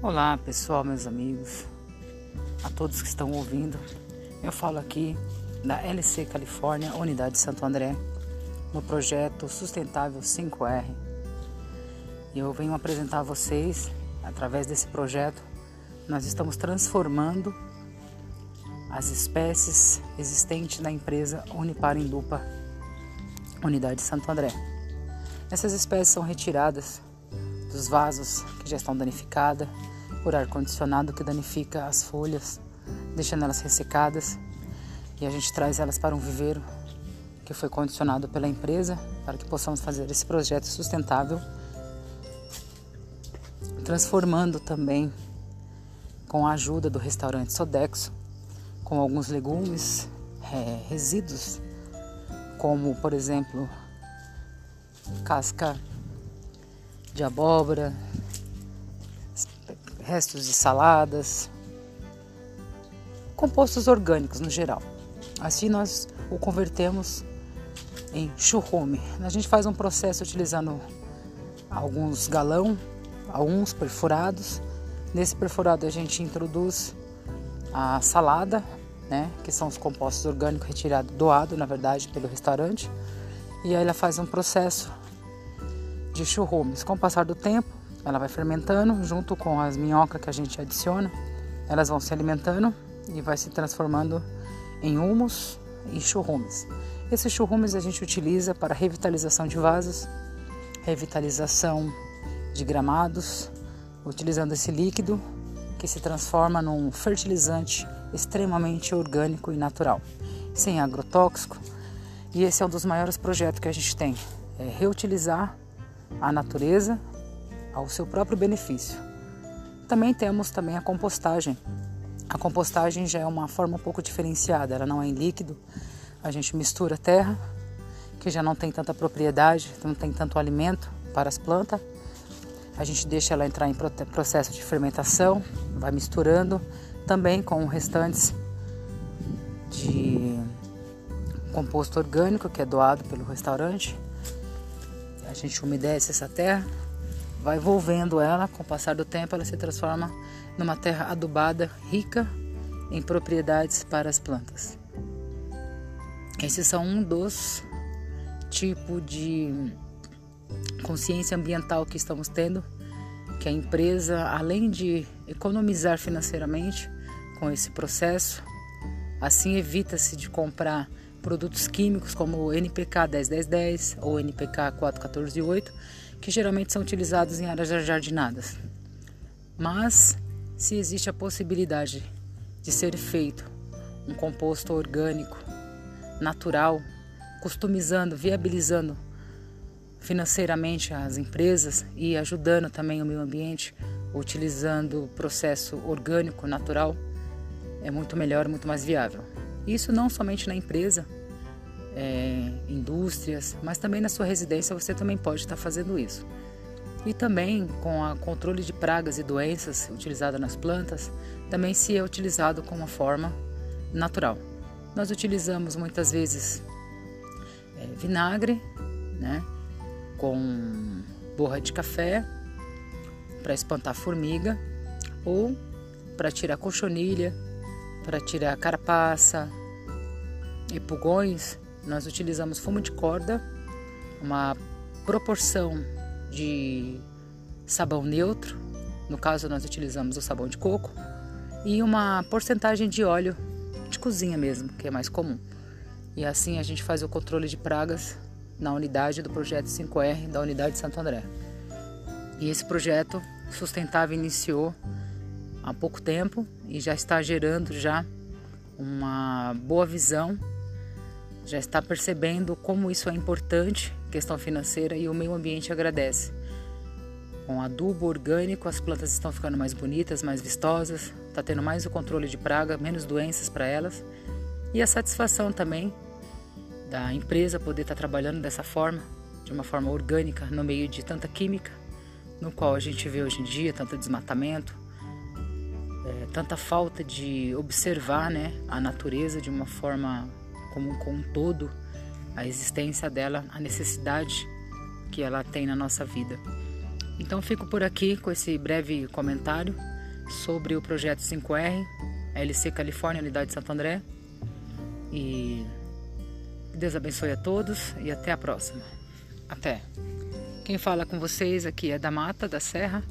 Olá pessoal, meus amigos, a todos que estão ouvindo. Eu falo aqui da LC Califórnia, Unidade Santo André, no projeto Sustentável 5R. E eu venho apresentar a vocês, através desse projeto, nós estamos transformando as espécies existentes na empresa Unipar Indupa, Unidade Santo André. Essas espécies são retiradas dos vasos que já estão danificadas por ar-condicionado que danifica as folhas, deixando elas ressecadas. E a gente traz elas para um viveiro que foi condicionado pela empresa para que possamos fazer esse projeto sustentável, transformando também com a ajuda do restaurante Sodexo, com alguns legumes, é, resíduos, como por exemplo casca de abóbora, restos de saladas, compostos orgânicos no geral. Assim nós o convertemos em churrume. A gente faz um processo utilizando alguns galão, alguns perfurados. Nesse perfurado a gente introduz a salada, né, que são os compostos orgânicos retirados, doado na verdade pelo restaurante. E aí ela faz um processo de churrumes. Com o passar do tempo, ela vai fermentando junto com as minhocas que a gente adiciona. Elas vão se alimentando e vai se transformando em humus e churrumes. Esses churrumes a gente utiliza para revitalização de vasos, revitalização de gramados, utilizando esse líquido que se transforma num fertilizante extremamente orgânico e natural, sem agrotóxico. E esse é um dos maiores projetos que a gente tem, é reutilizar a natureza ao seu próprio benefício. Também temos também a compostagem. A compostagem já é uma forma um pouco diferenciada, ela não é em líquido. A gente mistura terra, que já não tem tanta propriedade, não tem tanto alimento para as plantas. A gente deixa ela entrar em processo de fermentação, vai misturando também com restantes de composto orgânico que é doado pelo restaurante a gente umedece essa terra, vai envolvendo ela, com o passar do tempo ela se transforma numa terra adubada, rica em propriedades para as plantas. Esses são um dos tipos de consciência ambiental que estamos tendo, que a empresa, além de economizar financeiramente com esse processo, assim evita-se de comprar produtos químicos como o NPK 101010 ou NPK 4148, que geralmente são utilizados em áreas jardinadas. Mas se existe a possibilidade de ser feito um composto orgânico, natural, customizando, viabilizando financeiramente as empresas e ajudando também o meio ambiente, utilizando o processo orgânico, natural, é muito melhor, muito mais viável. Isso não somente na empresa, é, indústrias, mas também na sua residência você também pode estar fazendo isso. E também com o controle de pragas e doenças utilizada nas plantas, também se é utilizado como uma forma natural. Nós utilizamos muitas vezes é, vinagre, né, com borra de café para espantar formiga ou para tirar cochonilha, para tirar carapaça e pulgões, nós utilizamos fumo de corda, uma proporção de sabão neutro, no caso nós utilizamos o sabão de coco, e uma porcentagem de óleo de cozinha mesmo, que é mais comum. E assim a gente faz o controle de pragas na unidade do projeto 5R da unidade de Santo André. E esse projeto sustentável iniciou há pouco tempo e já está gerando já uma boa visão, já está percebendo como isso é importante, questão financeira e o meio ambiente agradece. Com adubo orgânico, as plantas estão ficando mais bonitas, mais vistosas, está tendo mais o controle de praga, menos doenças para elas e a satisfação também da empresa poder estar tá trabalhando dessa forma, de uma forma orgânica, no meio de tanta química, no qual a gente vê hoje em dia tanto desmatamento, é, tanta falta de observar né, a natureza de uma forma como, um todo, a existência dela, a necessidade que ela tem na nossa vida. Então fico por aqui com esse breve comentário sobre o projeto 5R, LC Califórnia, Unidade de Santo André. E Deus abençoe a todos e até a próxima. Até. Quem fala com vocês aqui é da Mata, da Serra,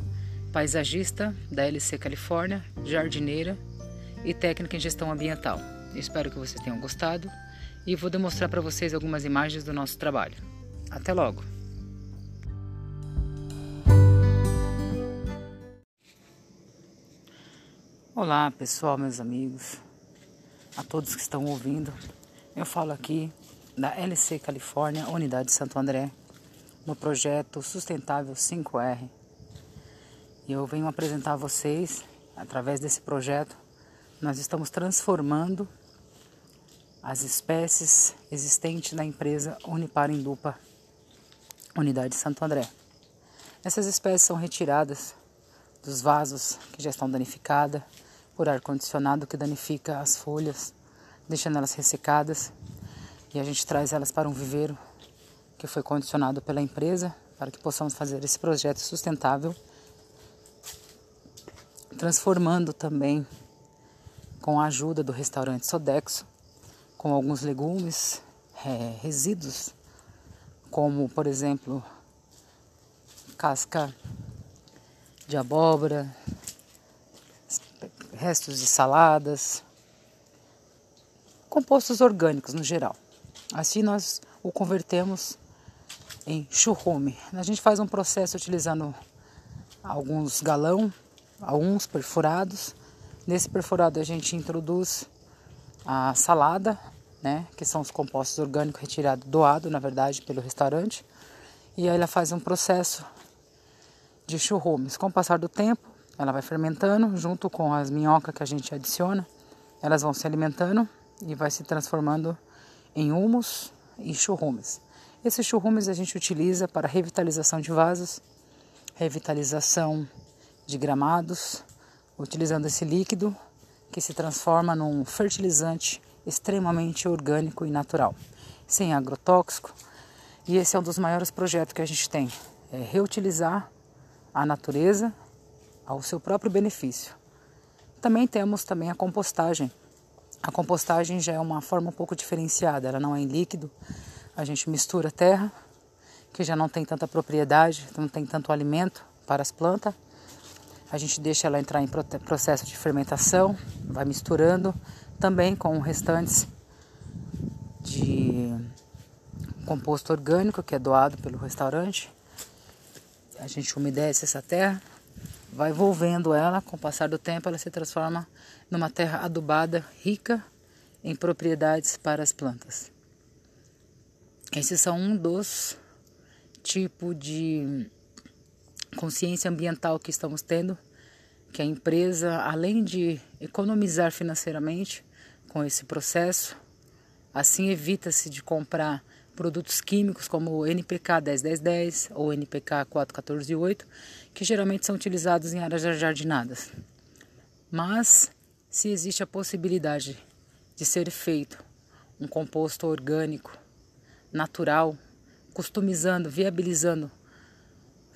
paisagista da LC Califórnia, jardineira e técnica em gestão ambiental. Espero que vocês tenham gostado e vou demonstrar para vocês algumas imagens do nosso trabalho. Até logo! Olá pessoal, meus amigos, a todos que estão ouvindo. Eu falo aqui da LC Califórnia, Unidade de Santo André, no projeto Sustentável 5R. E eu venho apresentar a vocês, através desse projeto, nós estamos transformando as espécies existentes na empresa Unipar Indupa, Unidade de Santo André. Essas espécies são retiradas dos vasos que já estão danificadas por ar-condicionado que danifica as folhas, deixando elas ressecadas e a gente traz elas para um viveiro que foi condicionado pela empresa para que possamos fazer esse projeto sustentável, transformando também com a ajuda do restaurante Sodexo, com alguns legumes, é, resíduos, como por exemplo casca de abóbora, restos de saladas, compostos orgânicos no geral. Assim nós o convertemos em churrume. A gente faz um processo utilizando alguns galão, alguns perfurados. Nesse perfurado a gente introduz a salada, né, que são os compostos orgânicos retirados, doado, na verdade, pelo restaurante. E aí ela faz um processo de churrumes. Com o passar do tempo, ela vai fermentando junto com as minhocas que a gente adiciona. Elas vão se alimentando e vai se transformando em humus e churrumes. Esses churrumes a gente utiliza para revitalização de vasos, revitalização de gramados, utilizando esse líquido que se transforma num fertilizante extremamente orgânico e natural, sem agrotóxico. E esse é um dos maiores projetos que a gente tem, é reutilizar a natureza ao seu próprio benefício. Também temos também a compostagem, a compostagem já é uma forma um pouco diferenciada, ela não é em líquido. A gente mistura terra, que já não tem tanta propriedade, não tem tanto alimento para as plantas. A gente deixa ela entrar em processo de fermentação, vai misturando também com restantes de composto orgânico que é doado pelo restaurante. A gente umedece essa terra, vai envolvendo ela, com o passar do tempo ela se transforma numa terra adubada, rica em propriedades para as plantas. Esses são um dos tipos de consciência ambiental que estamos tendo, que a empresa, além de economizar financeiramente com esse processo, assim evita-se de comprar produtos químicos como o NPK 101010 ou NPK 4148, que geralmente são utilizados em áreas jardinadas. Mas se existe a possibilidade de ser feito um composto orgânico, natural, customizando, viabilizando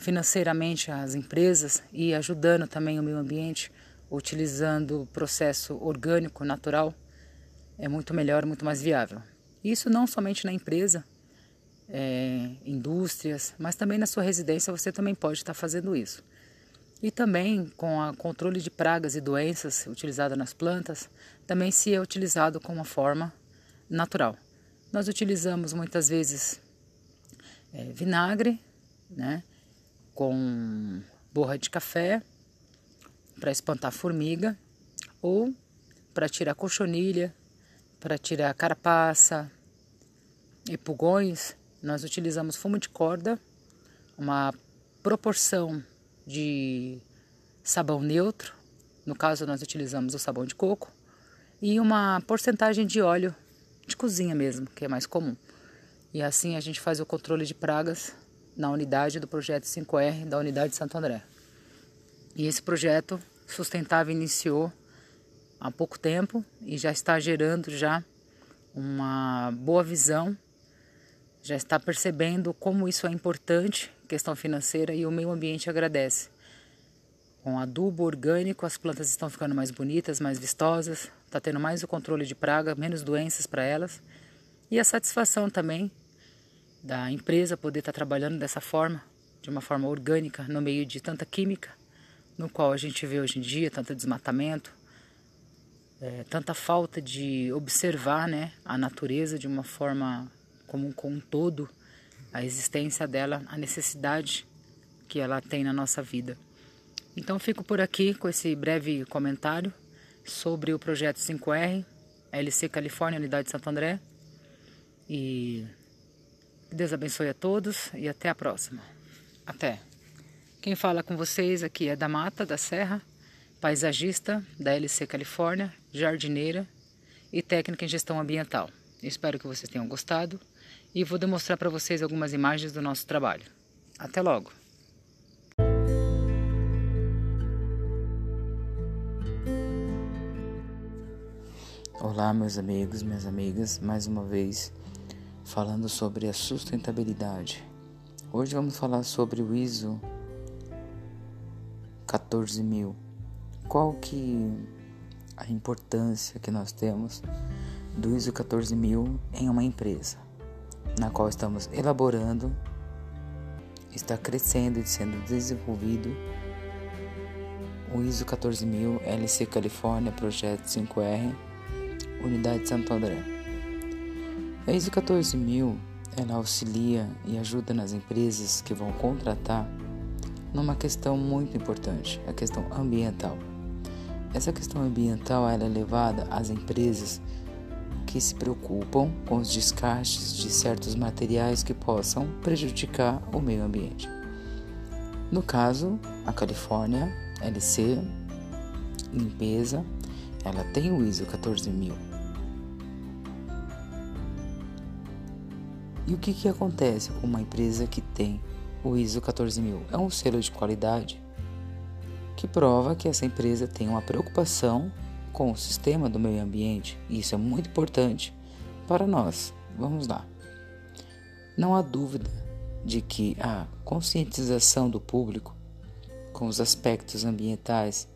financeiramente as empresas e ajudando também o meio ambiente, utilizando o processo orgânico, natural, é muito melhor, muito mais viável. Isso não somente na empresa, é, indústrias, mas também na sua residência você também pode estar fazendo isso. E também com o controle de pragas e doenças utilizada nas plantas, também se é utilizado como uma forma natural. Nós utilizamos muitas vezes é, vinagre, né, com borra de café para espantar formiga ou para tirar cochonilha, para tirar carapaça e pulgões, nós utilizamos fumo de corda, uma proporção de sabão neutro, no caso nós utilizamos o sabão de coco, e uma porcentagem de óleo de cozinha mesmo, que é mais comum. E assim a gente faz o controle de pragas na unidade do projeto 5R da unidade de Santo André. E esse projeto sustentável iniciou há pouco tempo e já está gerando já uma boa visão, já está percebendo como isso é importante, questão financeira e o meio ambiente agradece. Com adubo orgânico, as plantas estão ficando mais bonitas, mais vistosas, está tendo mais o controle de praga, menos doenças para elas. E a satisfação também da empresa poder estar tá trabalhando dessa forma, de uma forma orgânica, no meio de tanta química, no qual a gente vê hoje em dia, tanto desmatamento, é, tanta falta de observar né, a natureza de uma forma como, um todo, a existência dela, a necessidade que ela tem na nossa vida. Então fico por aqui com esse breve comentário sobre o projeto 5R, LC Califórnia, Unidade de Santo André. E Deus abençoe a todos e até a próxima. Até. Quem fala com vocês aqui é da Mata, da Serra, paisagista da LC Califórnia, jardineira e técnica em gestão ambiental. Espero que vocês tenham gostado e vou demonstrar para vocês algumas imagens do nosso trabalho. Até logo! Olá, meus amigos, minhas amigas, mais uma vez falando sobre a sustentabilidade. Hoje vamos falar sobre o ISO 14000. Qual que a importância que nós temos do ISO 14000 em uma empresa, na qual estamos elaborando, está crescendo e sendo desenvolvido o ISO 14000 LC Califórnia Projeto 5R, Unidade Santo André. A ISO 14000 ela auxilia e ajuda nas empresas que vão contratar numa questão muito importante, a questão ambiental. Essa questão ambiental é levada às empresas que se preocupam com os descartes de certos materiais que possam prejudicar o meio ambiente. No caso, a Califórnia LC Limpeza, ela tem o ISO 14000. E o que, que acontece com uma empresa que tem o ISO 14000? É um selo de qualidade que prova que essa empresa tem uma preocupação com o sistema do meio ambiente, e isso é muito importante para nós. Vamos lá. Não há dúvida de que a conscientização do público com os aspectos ambientais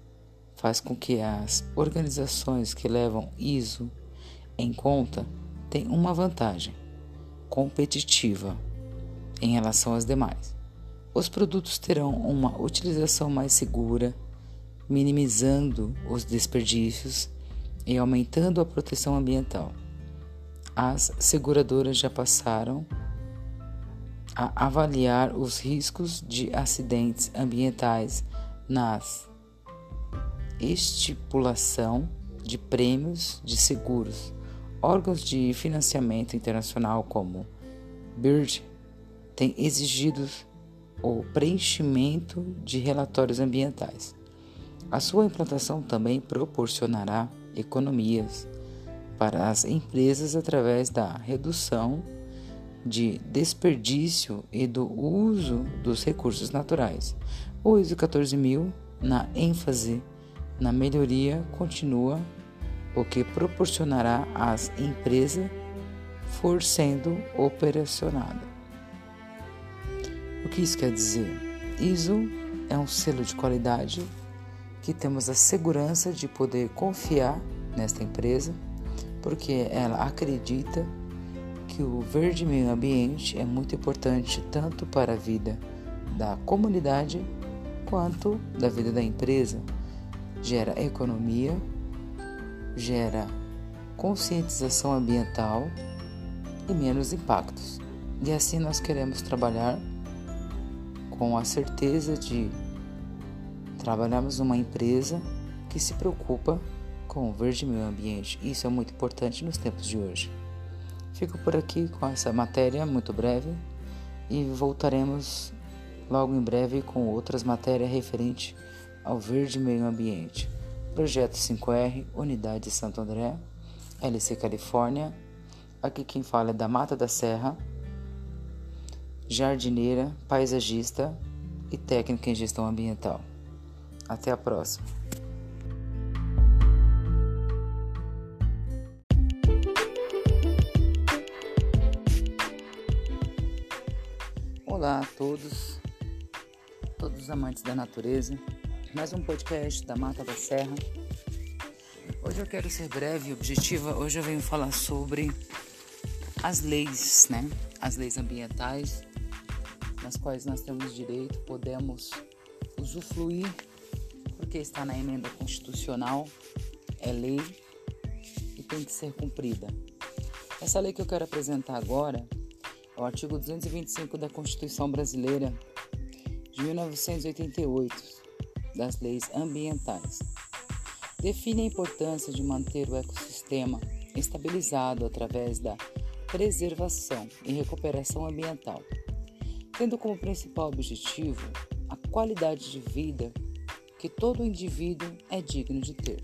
faz com que as organizações que levam ISO em conta tenham uma vantagem competitiva em relação às demais. Os produtos terão uma utilização mais segura, minimizando os desperdícios e aumentando a proteção ambiental. As seguradoras já passaram a avaliar os riscos de acidentes ambientais nas estipulação de prêmios de seguros. Órgãos de financiamento internacional como BIRD têm exigido o preenchimento de relatórios ambientais. A sua implantação também proporcionará economias para as empresas através da redução de desperdício e do uso dos recursos naturais. O ISO 14000, na ênfase na melhoria continua, o que proporcionará às empresas for sendo operacionada. O que isso quer dizer? ISO é um selo de qualidade que temos a segurança de poder confiar nesta empresa, porque ela acredita que o verde meio ambiente é muito importante tanto para a vida da comunidade quanto da vida da empresa. Gera economia, gera conscientização ambiental e menos impactos. E assim nós queremos trabalhar com a certeza de trabalharmos numa empresa que se preocupa com o verde meio ambiente. Isso é muito importante nos tempos de hoje. Fico por aqui com essa matéria muito breve e voltaremos logo em breve com outras matérias referentes ao verde meio ambiente. Projeto 5R, Unidade Santo André, LC Califórnia. Aqui quem fala é da Mata da Serra, jardineira, paisagista e técnica em gestão ambiental. Até a próxima. Olá a todos, todos os amantes da natureza. Mais um podcast da Mata da Serra. Hoje eu quero ser breve e objetiva. Hoje eu venho falar sobre as leis, né? As leis ambientais, nas quais nós temos direito, podemos usufruir, porque está na emenda constitucional, é lei e tem que ser cumprida. Essa lei que eu quero apresentar agora é o artigo 225 da Constituição Brasileira de 1988, das leis ambientais. Define a importância de manter o ecossistema estabilizado através da preservação e recuperação ambiental, tendo como principal objetivo a qualidade de vida que todo indivíduo é digno de ter.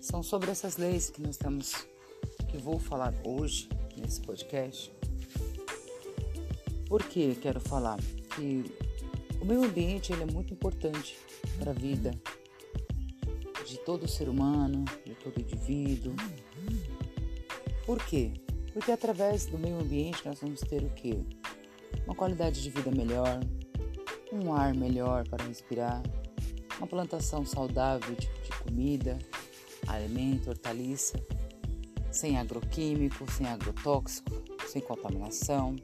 São sobre essas leis que nós temos que vou falar hoje nesse podcast. Por que quero falar? Que o meio ambiente ele é muito importante para a vida de todo ser humano, de todo indivíduo. Por quê? Porque através do meio ambiente nós vamos ter o quê? Uma qualidade de vida melhor, um ar melhor para respirar, uma plantação saudável de, de comida, alimento, hortaliça, sem agroquímico, sem agrotóxico, sem contaminação,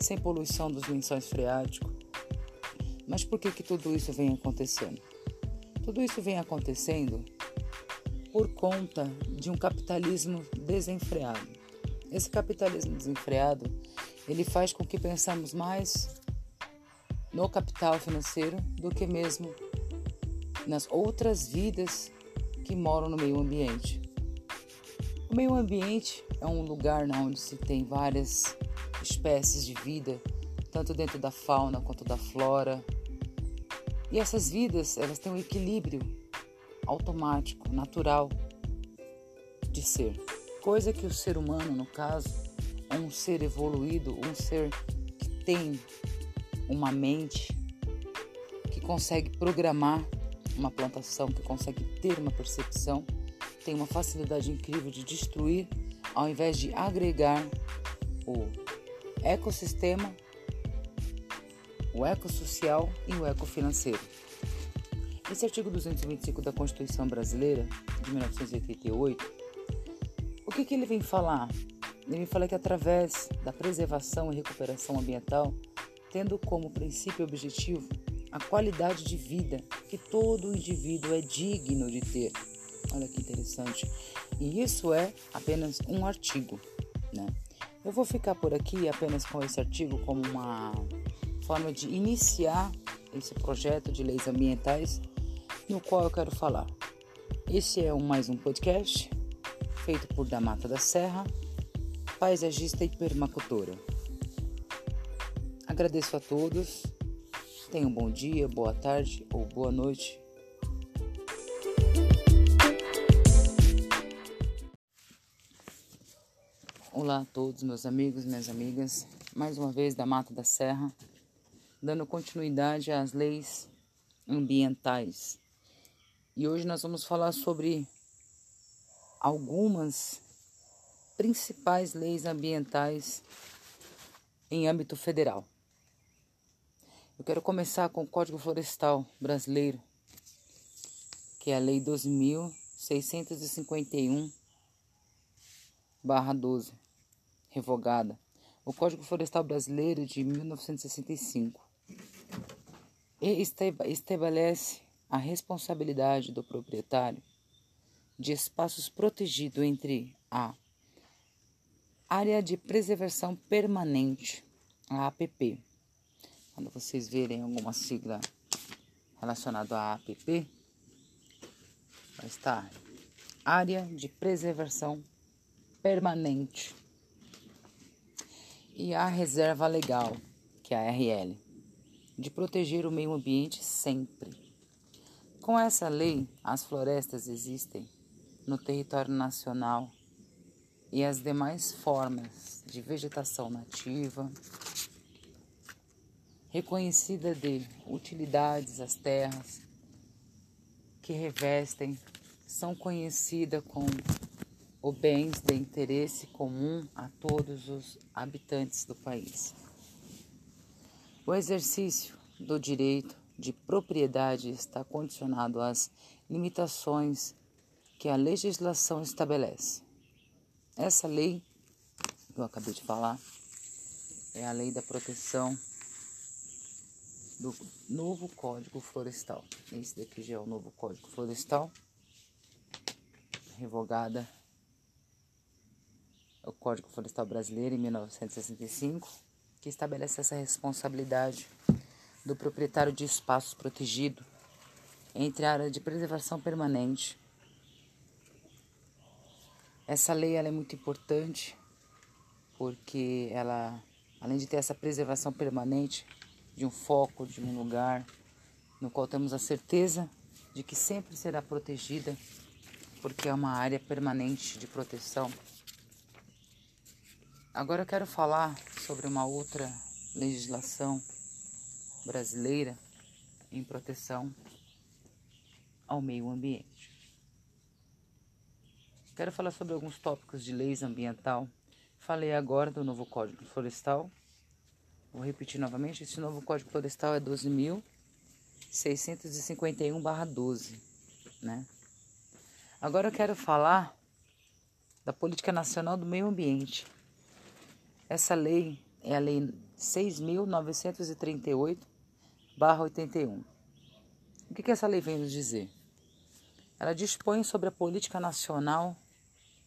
sem poluição dos lençóis freáticos, mas por que, que tudo isso vem acontecendo? Tudo isso vem acontecendo por conta de um capitalismo desenfreado. Esse capitalismo desenfreado, ele faz com que pensamos mais no capital financeiro do que mesmo nas outras vidas que moram no meio ambiente. O meio ambiente é um lugar onde se tem várias espécies de vida, tanto dentro da fauna quanto da flora, e essas vidas, elas têm um equilíbrio automático, natural de ser. Coisa que o ser humano, no caso, é um ser evoluído, um ser que tem uma mente, que consegue programar uma plantação, que consegue ter uma percepção, tem uma facilidade incrível de destruir, ao invés de agregar o ecossistema o ecossocial e o ecofinanceiro. Esse artigo 225 da Constituição Brasileira, de 1988, o que, que ele vem falar? Ele vem falar que através da preservação e recuperação ambiental, tendo como princípio objetivo a qualidade de vida que todo indivíduo é digno de ter. Olha que interessante. E isso é apenas um artigo, né? Eu vou ficar por aqui apenas com esse artigo como uma forma de iniciar esse projeto de leis ambientais no qual eu quero falar. Esse é um, mais um podcast feito por Damata da Serra, paisagista e permacultora. Agradeço a todos. Tenham um bom dia, boa tarde ou boa noite. Olá a todos, meus amigos, minhas amigas. Mais uma vez da Mata da Serra dando continuidade às leis ambientais. E hoje nós vamos falar sobre algumas principais leis ambientais em âmbito federal. Eu quero começar com o Código Florestal Brasileiro, que é a Lei 2651/12, revogada. O Código Florestal Brasileiro de 1965 e estabelece a responsabilidade do proprietário de espaços protegidos entre a área de preservação permanente, a APP. Quando vocês verem alguma sigla relacionada à APP, vai estar área de preservação permanente e a reserva legal, que é a RL de proteger o meio ambiente sempre. Com essa lei, as florestas existem no território nacional e as demais formas de vegetação nativa, reconhecida de utilidades às terras que revestem, são conhecidas como bens de interesse comum a todos os habitantes do país. O exercício do direito de propriedade está condicionado às limitações que a legislação estabelece. Essa lei que eu acabei de falar é a lei da proteção do novo Código Florestal. Esse daqui já é o novo Código Florestal, revogada o Código Florestal Brasileiro em 1965, que estabelece essa responsabilidade do proprietário de espaços protegidos entre a área de preservação permanente. Essa lei é muito importante porque ela, além de ter essa preservação permanente de um foco, de um lugar no qual temos a certeza de que sempre será protegida, porque é uma área permanente de proteção. Agora eu quero falar sobre uma outra legislação brasileira em proteção ao meio ambiente. Quero falar sobre alguns tópicos de leis ambiental. Falei agora do novo Código Florestal. Vou repetir novamente, esse novo Código Florestal é 12.651/12, né? Agora eu quero falar da Política Nacional do Meio Ambiente. Essa lei é a Lei 6.938-81. O que, que essa lei vem nos dizer? Ela dispõe sobre a política nacional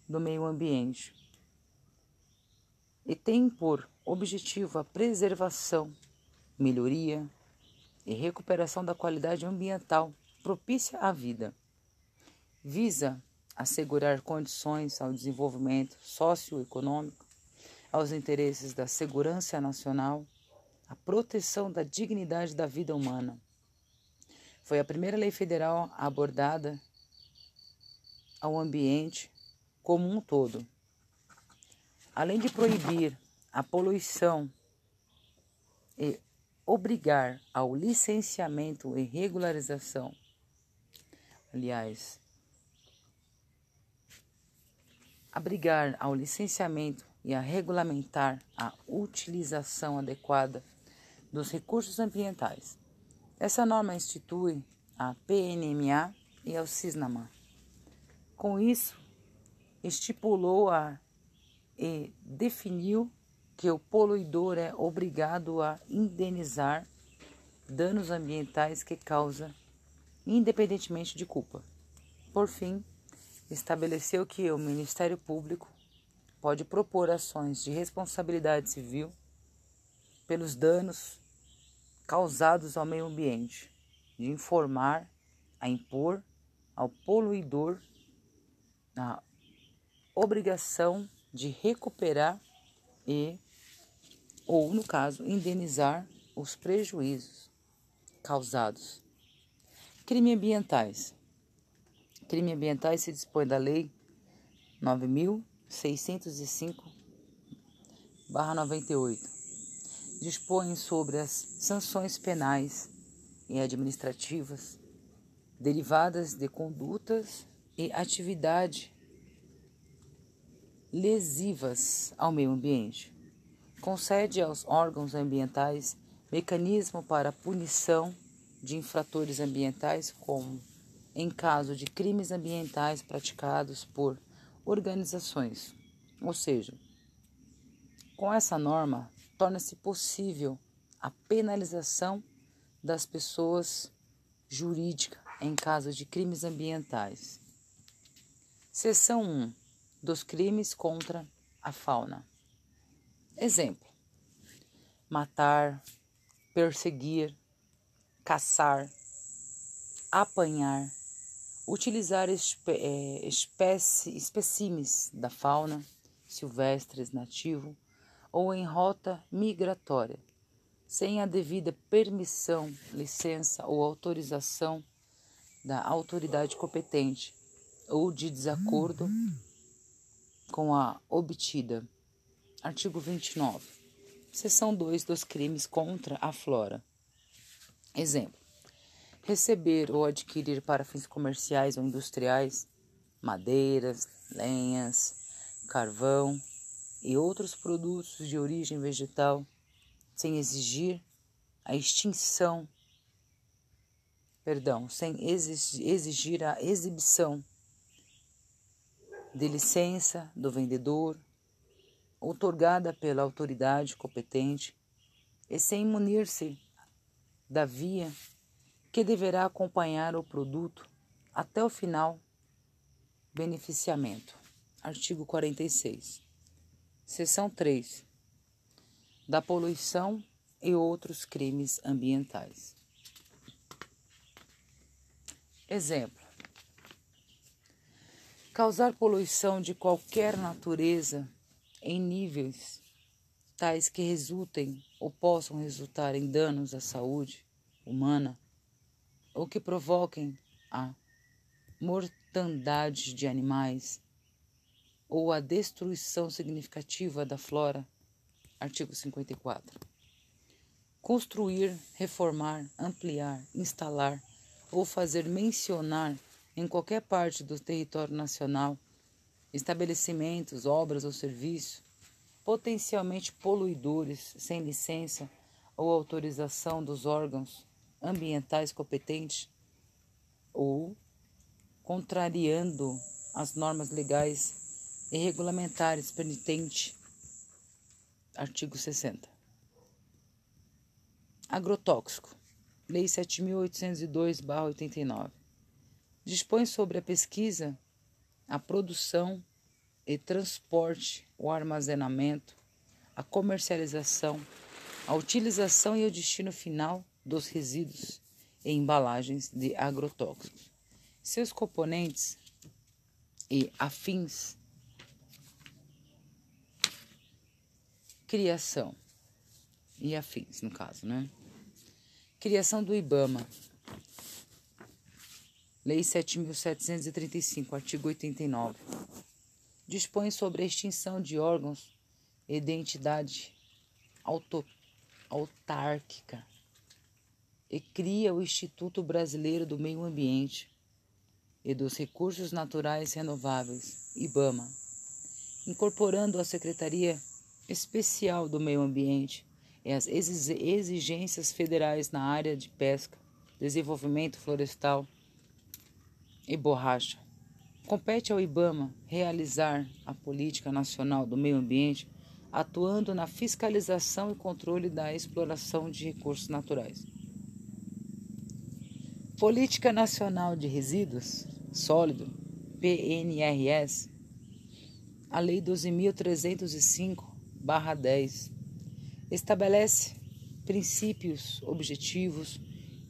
do meio ambiente e tem por objetivo a preservação, melhoria e recuperação da qualidade ambiental propícia à vida. Visa assegurar condições ao desenvolvimento socioeconômico, aos interesses da segurança nacional, a proteção da dignidade da vida humana. Foi a primeira lei federal abordada ao ambiente como um todo. Além de proibir a poluição e obrigar ao licenciamento e regularização, aliás, abrigar ao licenciamento e a regulamentar a utilização adequada dos recursos ambientais. Essa norma institui a PNMA e o CISNAMA. Com isso, estipulou a e definiu que o poluidor é obrigado a indenizar danos ambientais que causa, independentemente de culpa. Por fim, estabeleceu que o Ministério Público pode propor ações de responsabilidade civil pelos danos causados ao meio ambiente, de informar, a impor ao poluidor a obrigação de recuperar e, ou no caso, indenizar os prejuízos causados. Crime ambientais. Crime ambientais se dispõe da Lei 9.605-98. Dispõe sobre as sanções penais e administrativas derivadas de condutas e atividade lesivas ao meio ambiente. Concede aos órgãos ambientais mecanismo para punição de infratores ambientais, como em caso de crimes ambientais praticados por organizações. Ou seja, com essa norma, torna-se possível a penalização das pessoas jurídicas em caso de crimes ambientais. Seção 1 dos crimes contra a fauna. Exemplo: matar, perseguir, caçar, apanhar, utilizar espé espécie, espécimes da fauna silvestres nativo ou em rota migratória, sem a devida permissão, licença ou autorização da autoridade competente ou de desacordo com a obtida. Artigo 29. Seção 2 dos crimes contra a flora. Exemplo: receber ou adquirir para fins comerciais ou industriais madeiras, lenhas, carvão e outros produtos de origem vegetal sem exigir a extinção perdão, sem exigir a exibição de licença do vendedor, outorgada pela autoridade competente, e sem munir-se da via que deverá acompanhar o produto até o final beneficiamento. Artigo 46. Seção 3. Da poluição e outros crimes ambientais. Exemplo: causar poluição de qualquer natureza em níveis tais que resultem ou possam resultar em danos à saúde humana ou que provoquem a mortandade de animais ou a destruição significativa da flora. Artigo 54. Construir, reformar, ampliar, instalar ou fazer mencionar em qualquer parte do território nacional estabelecimentos, obras ou serviços potencialmente poluidores sem licença ou autorização dos órgãos ambientais competentes ou contrariando as normas legais e regulamentares permitente artigo 60 agrotóxico. Lei 7.802-89. Dispõe sobre a pesquisa, a produção e transporte, o armazenamento, a comercialização, a utilização e o destino final dos resíduos e embalagens de agrotóxicos, seus componentes e afins. Criação e afins, no caso, né? Criação do IBAMA. Lei 7.735, artigo 89. Dispõe sobre a extinção de órgãos e de entidade autárquica e cria o Instituto Brasileiro do Meio Ambiente e dos Recursos Naturais Renováveis, IBAMA, incorporando a Secretaria Especial do Meio Ambiente e as exigências federais na área de pesca, desenvolvimento florestal e borracha. Compete ao IBAMA realizar a política nacional do meio ambiente, atuando na fiscalização e controle da exploração de recursos naturais. Política Nacional de Resíduos Sólido, PNRS, a Lei 12.305-10 estabelece princípios, objetivos,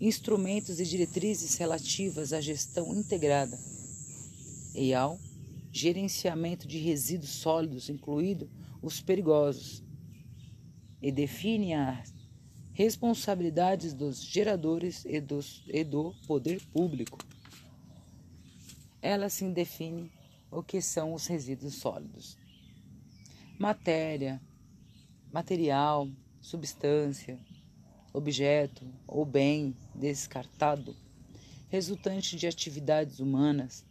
instrumentos e diretrizes relativas à gestão integrada e ao gerenciamento de resíduos sólidos, incluído os perigosos, e define as responsabilidades dos geradores e, dos, e do poder público. Ela assim define o que são os resíduos sólidos. Matéria, material, substância, objeto ou bem descartado, resultante de atividades humanas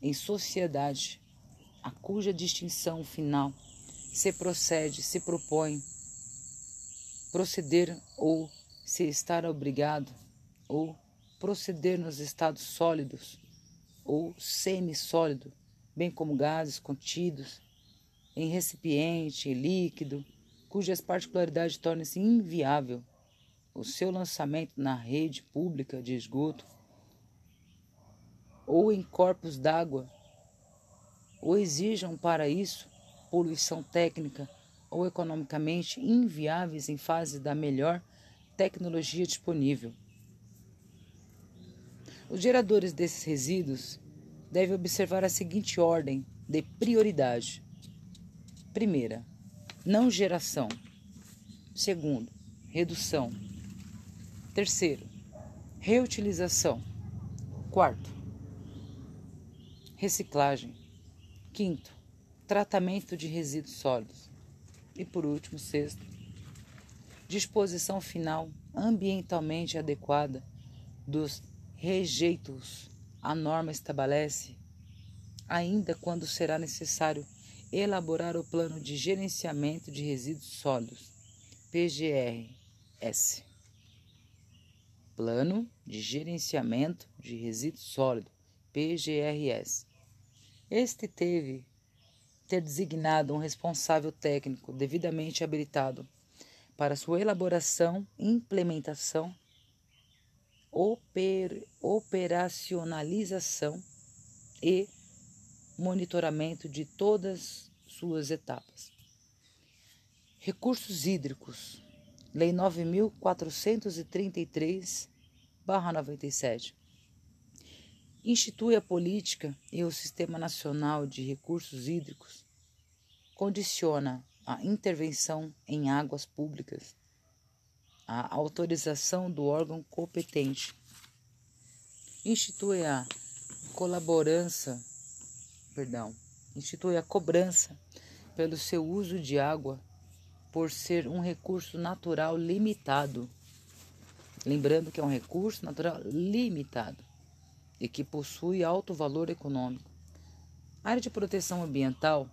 em sociedade, a cuja distinção final se procede, se propõe proceder ou se estar obrigado ou proceder nos estados sólidos ou semissólido, bem como gases contidos em recipiente líquido, cujas particularidades tornam-se inviável o seu lançamento na rede pública de esgoto ou em corpos d'água, ou exijam para isso poluição técnica ou economicamente inviáveis em fase da melhor tecnologia disponível. Os geradores desses resíduos devem observar a seguinte ordem de prioridade: Primeira, não geração. Segundo, redução. Terceiro, reutilização. Quarto, reciclagem. Quinto, tratamento de resíduos sólidos. E por último, sexto, disposição final ambientalmente adequada dos rejeitos. A norma estabelece, ainda quando será necessário elaborar o Plano de Gerenciamento de Resíduos Sólidos, PGRS. Plano de Gerenciamento de Resíduos Sólidos, PGRS. Este teve ter designado um responsável técnico devidamente habilitado para sua elaboração, implementação, oper, operacionalização e monitoramento de todas suas etapas. Recursos hídricos. Lei 9433/97 institui a política e o Sistema Nacional de Recursos Hídricos, condiciona a intervenção em águas públicas, a autorização do órgão competente, institui a colaborança, perdão, institui a cobrança pelo seu uso de água por ser um recurso natural limitado. Lembrando que é um recurso natural limitado e que possui alto valor econômico. A área de proteção ambiental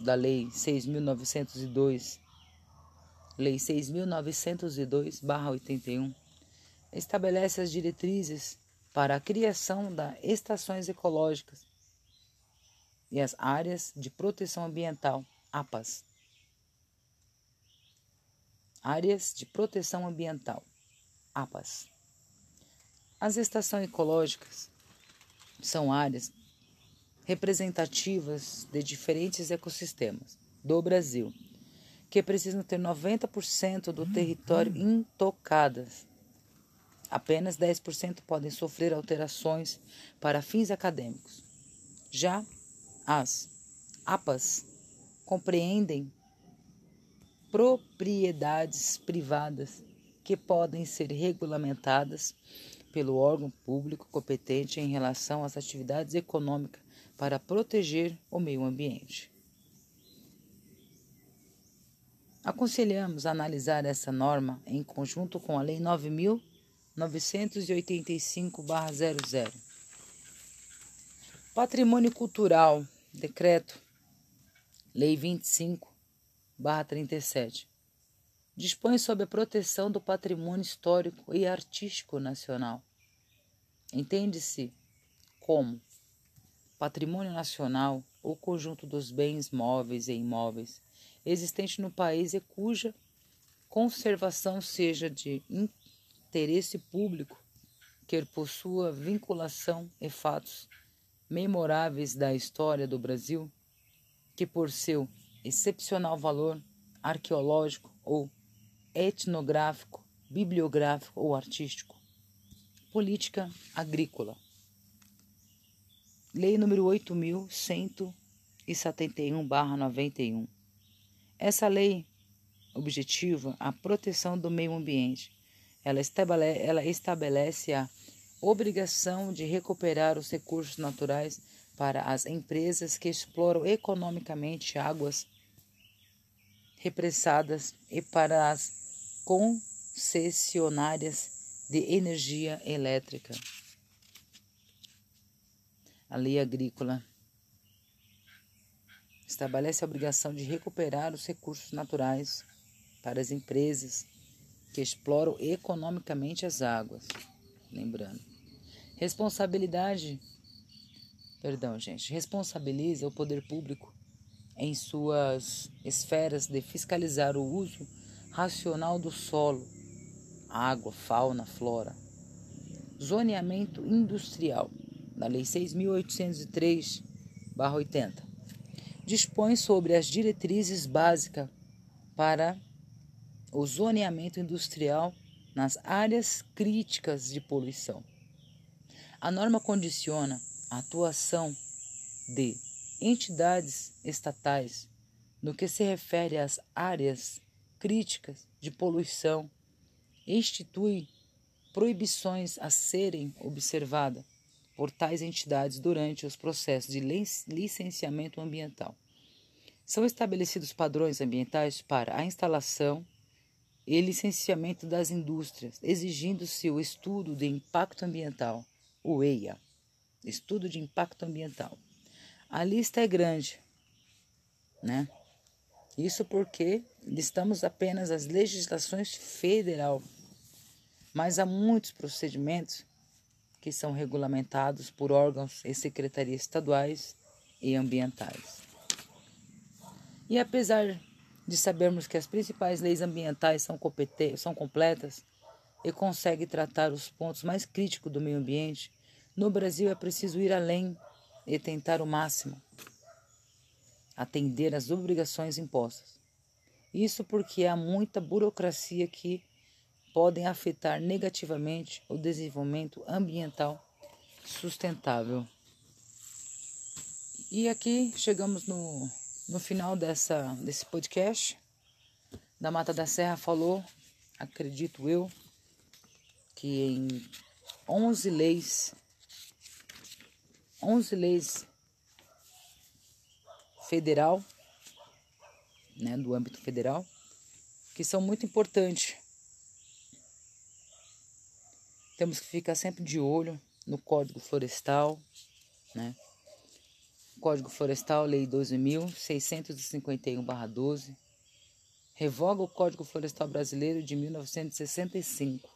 da Lei 6.902, Lei 6.902/81, estabelece as diretrizes para a criação das estações ecológicas e as áreas de proteção ambiental, APAS. Áreas de proteção ambiental, APAS. As estações ecológicas são áreas representativas de diferentes ecossistemas do Brasil, que precisam ter 90% do território intocadas. Apenas 10% podem sofrer alterações para fins acadêmicos. Já as APAs compreendem propriedades privadas que podem ser regulamentadas pelo órgão público competente em relação às atividades econômicas para proteger o meio ambiente. Aconselhamos a analisar essa norma em conjunto com a Lei 9.985-00. Patrimônio Cultural, Decreto, Lei 25-37 dispõe sobre a proteção do patrimônio histórico e artístico nacional. Entende-se como patrimônio nacional o conjunto dos bens móveis e imóveis existente no país e cuja conservação seja de interesse público, que possua vinculação e fatos memoráveis da história do Brasil, que por seu excepcional valor arqueológico ou etnográfico, bibliográfico ou artístico. Política agrícola. Lei número 8171/91. Essa lei objetiva a proteção do meio ambiente. Ela estabelece, ela estabelece a obrigação de recuperar os recursos naturais para as empresas que exploram economicamente águas repressadas e para as concessionárias de energia elétrica. A lei agrícola estabelece a obrigação de recuperar os recursos naturais para as empresas que exploram economicamente as águas. Lembrando, responsabilidade, perdão, gente, responsabiliza o poder público em suas esferas de fiscalizar o uso racional do solo, água, fauna, flora. Zoneamento industrial, da Lei 6.803-80, dispõe sobre as diretrizes básicas para o zoneamento industrial nas áreas críticas de poluição. A norma condiciona a atuação de entidades estatais no que se refere às áreas críticas de poluição, institui proibições a serem observadas por tais entidades durante os processos de licenciamento ambiental. São estabelecidos padrões ambientais para a instalação e licenciamento das indústrias, exigindo-se o estudo de impacto ambiental, o EIA, estudo de impacto ambiental. A lista é grande, né? Isso porque listamos apenas as legislações federal, mas há muitos procedimentos que são regulamentados por órgãos e secretarias estaduais e ambientais. E apesar de sabermos que as principais leis ambientais são, são completas e conseguem tratar os pontos mais críticos do meio ambiente, no Brasil é preciso ir além e tentar o máximo atender às obrigações impostas. Isso porque há muita burocracia que podem afetar negativamente o desenvolvimento ambiental sustentável. E aqui chegamos no, no final dessa, desse podcast. Da Mata da Serra falou, acredito eu, que em 11 leis, 11 leis federal, né, do âmbito federal, que são muito importantes temos que ficar sempre de olho no Código Florestal, né? Código Florestal, Lei 12.651-12, revoga o Código Florestal Brasileiro de 1965.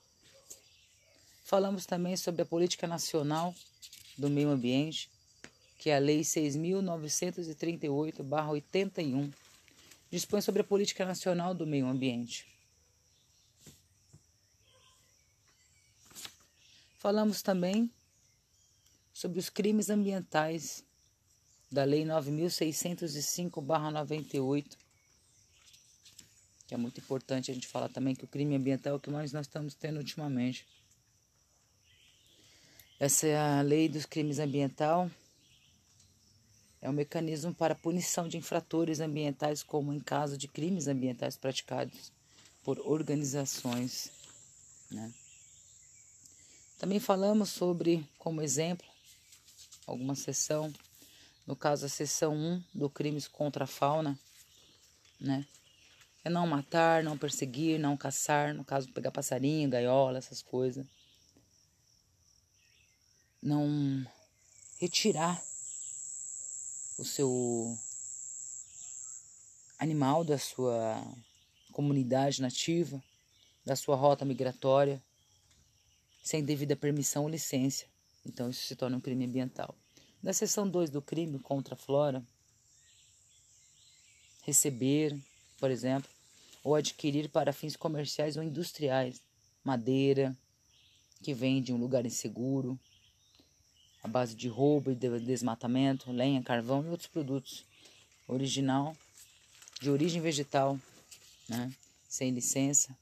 Falamos também sobre a Política Nacional do Meio Ambiente, que é a Lei 6.938-81, dispõe sobre a Política Nacional do Meio Ambiente. Falamos também sobre os crimes ambientais da Lei 9605/98, que é muito importante a gente falar também que o crime ambiental é o que mais nós estamos tendo ultimamente. Essa é a Lei dos Crimes Ambiental. É um mecanismo para punição de infratores ambientais, como em caso de crimes ambientais praticados por organizações. Né? Também falamos sobre, como exemplo, alguma sessão, no caso a sessão 1 do crimes contra a fauna, né? É não matar, não perseguir, não caçar, no caso pegar passarinho, gaiola, essas coisas. Não retirar o seu animal da sua comunidade nativa, da sua rota migratória sem devida permissão ou licença. Então, isso se torna um crime ambiental. Na seção 2 do crime contra a flora, receber, por exemplo, ou adquirir para fins comerciais ou industriais madeira que vem de um lugar inseguro, a base de roubo e desmatamento, lenha, carvão e outros produtos original de origem vegetal, né, sem licença,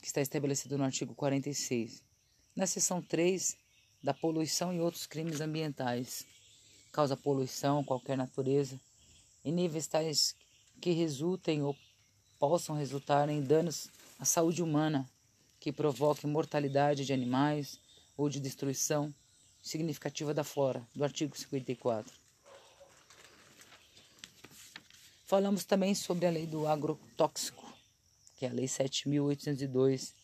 que está estabelecido no artigo 46. Na seção 3, da poluição e outros crimes ambientais. Causa poluição, qualquer natureza, em níveis tais que resultem ou possam resultar em danos à saúde humana, que provoquem mortalidade de animais ou de destruição significativa da flora, do artigo 54. Falamos também sobre a lei do agrotóxico, que é a Lei 7.802,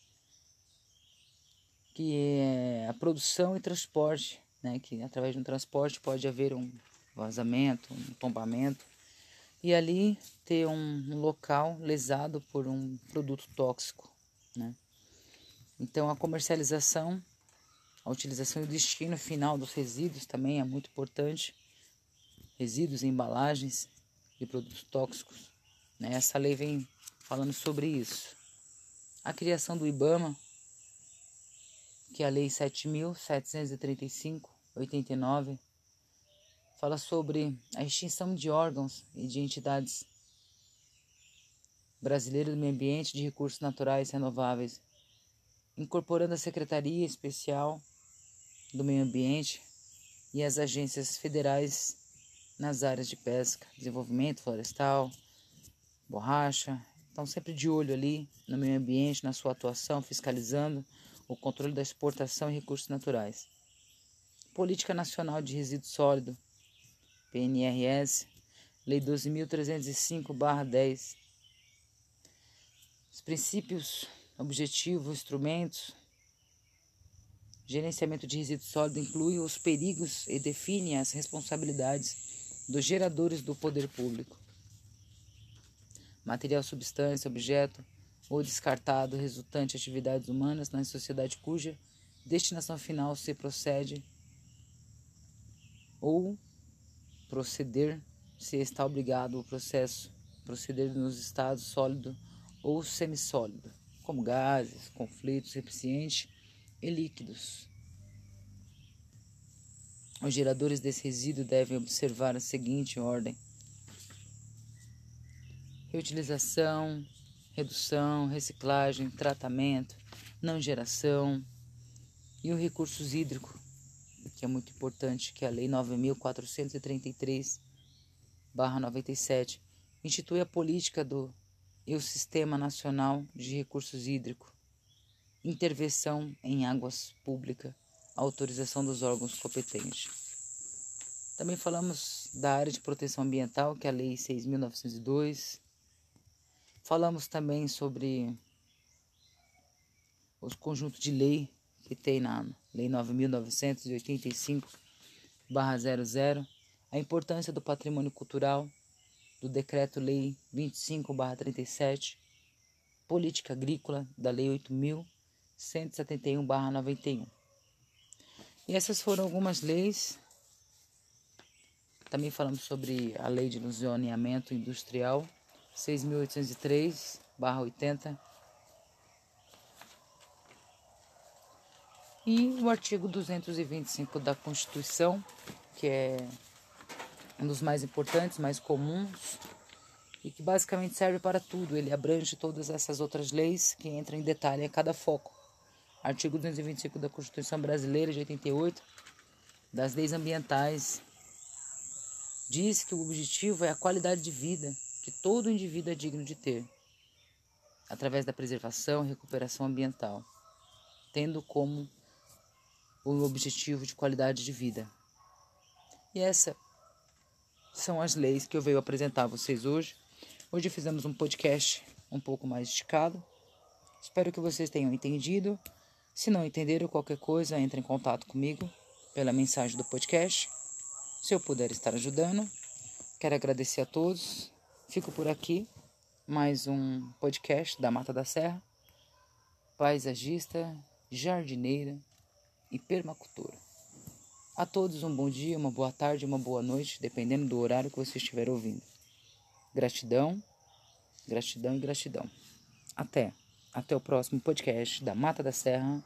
que é a produção e transporte, né, que através de um transporte pode haver um vazamento, um tombamento, e ali ter um, local lesado por um produto tóxico. Né? Então a comercialização, a utilização e o destino final dos resíduos também é muito importante. Resíduos e embalagens de produtos tóxicos. Né? Essa lei vem falando sobre isso. A criação do IBAMA, que é a Lei 7.735-89, fala sobre a extinção de órgãos e de entidades brasileiras do meio ambiente de recursos naturais renováveis, incorporando a Secretaria Especial do Meio Ambiente e as agências federais nas áreas de pesca, desenvolvimento florestal, borracha, estão sempre de olho ali no meio ambiente, na sua atuação, fiscalizando o controle da exportação e recursos naturais. Política Nacional de Resíduo Sólido, PNRS, Lei 12.305-10. Os princípios, objetivos, instrumentos. Gerenciamento de resíduo sólido inclui os perigos e define as responsabilidades dos geradores do poder público material, substância, objeto ou descartado resultante de atividades humanas na sociedade cuja destinação final se procede ou proceder se está obrigado o processo proceder nos estados sólido ou semissólido, como gases, conflitos, recipiente e líquidos. Os geradores desse resíduo devem observar a seguinte ordem: reutilização, redução, reciclagem, tratamento, não geração e os recursos hídricos, que é muito importante, que é a Lei 9.433/97 institui a política do e o Sistema Nacional de Recursos Hídricos, intervenção em águas públicas, autorização dos órgãos competentes. Também falamos da área de proteção ambiental, que é a Lei 6.902. Falamos também sobre os conjuntos de lei que tem na Lei 9.985-00, a importância do patrimônio cultural, do Decreto-Lei 25-37, Política Agrícola, da Lei 8.171-91. E essas foram algumas leis. Também falamos sobre a Lei de Zoneamento Industrial, 6.803-80. E o artigo 225 da Constituição, que é um dos mais importantes, mais comuns e que basicamente serve para tudo. Ele abrange todas essas outras leis que entram em detalhe a cada foco. Artigo 225 da Constituição Brasileira de 88, das leis ambientais, diz que o objetivo é a qualidade de vida que todo indivíduo é digno de ter, através da preservação e recuperação ambiental, tendo como o objetivo de qualidade de vida. E essa são as leis que eu venho apresentar a vocês hoje. Hoje fizemos um podcast um pouco mais esticado. Espero que vocês tenham entendido. Se não entenderam qualquer coisa, entre em contato comigo pela mensagem do podcast. Se eu puder estar ajudando, quero agradecer a todos. Fico por aqui. Mais um podcast da Mata da Serra. Paisagista, jardineira e permacultora. A todos um bom dia, uma boa tarde, uma boa noite, dependendo do horário que você estiver ouvindo. Gratidão, gratidão e gratidão. Até, até o próximo podcast da Mata da Serra